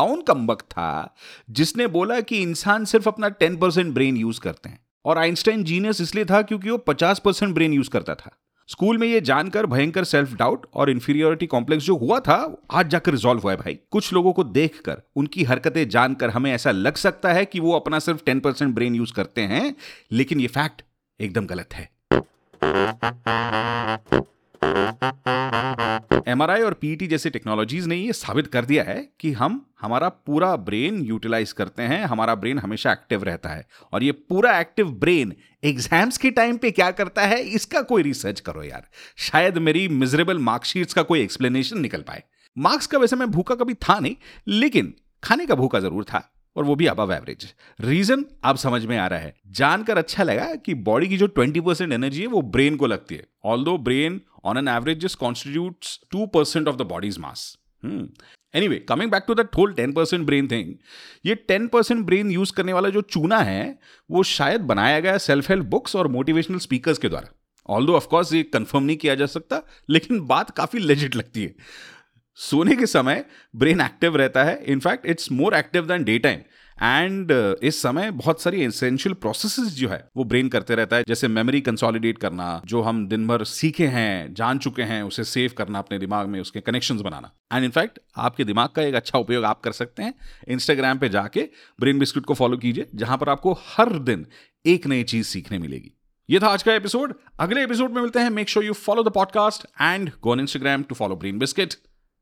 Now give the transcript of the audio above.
कौन कम्बक था जिसने बोला कि इंसान सिर्फ़ अपना टेन परसेंट ब्रेन यूज़ करते हैं? और आइंस्टाइन जीनियस इसलिए था क्योंकि वो पचास परसेंट ब्रेन यूज़ करता था। स्कूल में ये जानकर भयंकर सेल्फ डाउट और इंफीरियोरिटी कॉम्प्लेक्स जो हुआ था आज जाकर रिजॉल्व हुआ है भाई। कुछ लोगों को देखकर, उनकी हरकतें जानकर हमें ऐसा लग सकता है कि वो अपना सिर्फ़ टेन परसेंट ब्रेन यूज़ करते हैं, लेकिन ये फैक्ट एकदम गलत है। एमआरआई और पीटी जैसे टेक्नोलॉजीज़ ने ये साबित कर दिया है कि हम, हमारा पूरा ब्रेन यूटिलाइज करते हैं, हमारा ब्रेन हमेशा एक्टिव रहता है। और ये पूरा एक्टिव ब्रेन एग्ज़ाम्स के टाइम पे क्या करता है, इसका कोई रिसर्च करो यार। शायद मेरी मिजरेबल मार्कशीट्स का कोई एक्सप्लेनेशन निकल पाए। मार्क्स का वैसे मैं भूखा कभी था नहीं, लेकिन खाने का भूखा ज़रूर था। और वो भी अब एवरेज रीजन अब समझ में आ रहा है. जानकर अच्छा लगा कि बॉडी की जो 20 परसेंट एनर्जी है, वो ब्रेन को लगती है. Although brain on an average just constitute two percent of the body's mass anyway coming back to that whole ten percent brain thing ये टेन परसेंट ब्रेन यूज़ करने वाला जो चूना है, वो शायद बनाया गया सेल्फ हेल्प बुक्स और मोटिवेशनल स्पीकर्स के द्वारा. ऑल दो ऑफकोर्स ये कंफर्म नहीं किया जा सकता, लेकिन बात काफ़ी लेजिट लगती है. सोने के समय ब्रेन एक्टिव रहता है। In fact it's more active than day time and इस समय बहुत सारी एसेंशियल प्रोसेसेस जो है, वो ब्रेन करते रहता है। जैसे मेमोरी कंसोलिडेट करना, जो हम दिन भर सीखे हैं, जान चुके हैं, उसे सेव करना अपने दिमाग में, उसके कनेक्शन बनाना। एंड इनफैक्ट आपके दिमाग का एक अच्छा उपयोग आप कर सकते हैं। इंस्टाग्राम पे जाके ब्रेन बिस्किट को फॉलो कीजिए, जहाँ पर आपको हर दिन एक नई चीज़ सीखने मिलेगी। ये था आज का एपिसोड अगले एपिसोड में मिलते हैं। Make sure you follow the podcast and go on Instagram to follow brain biscuit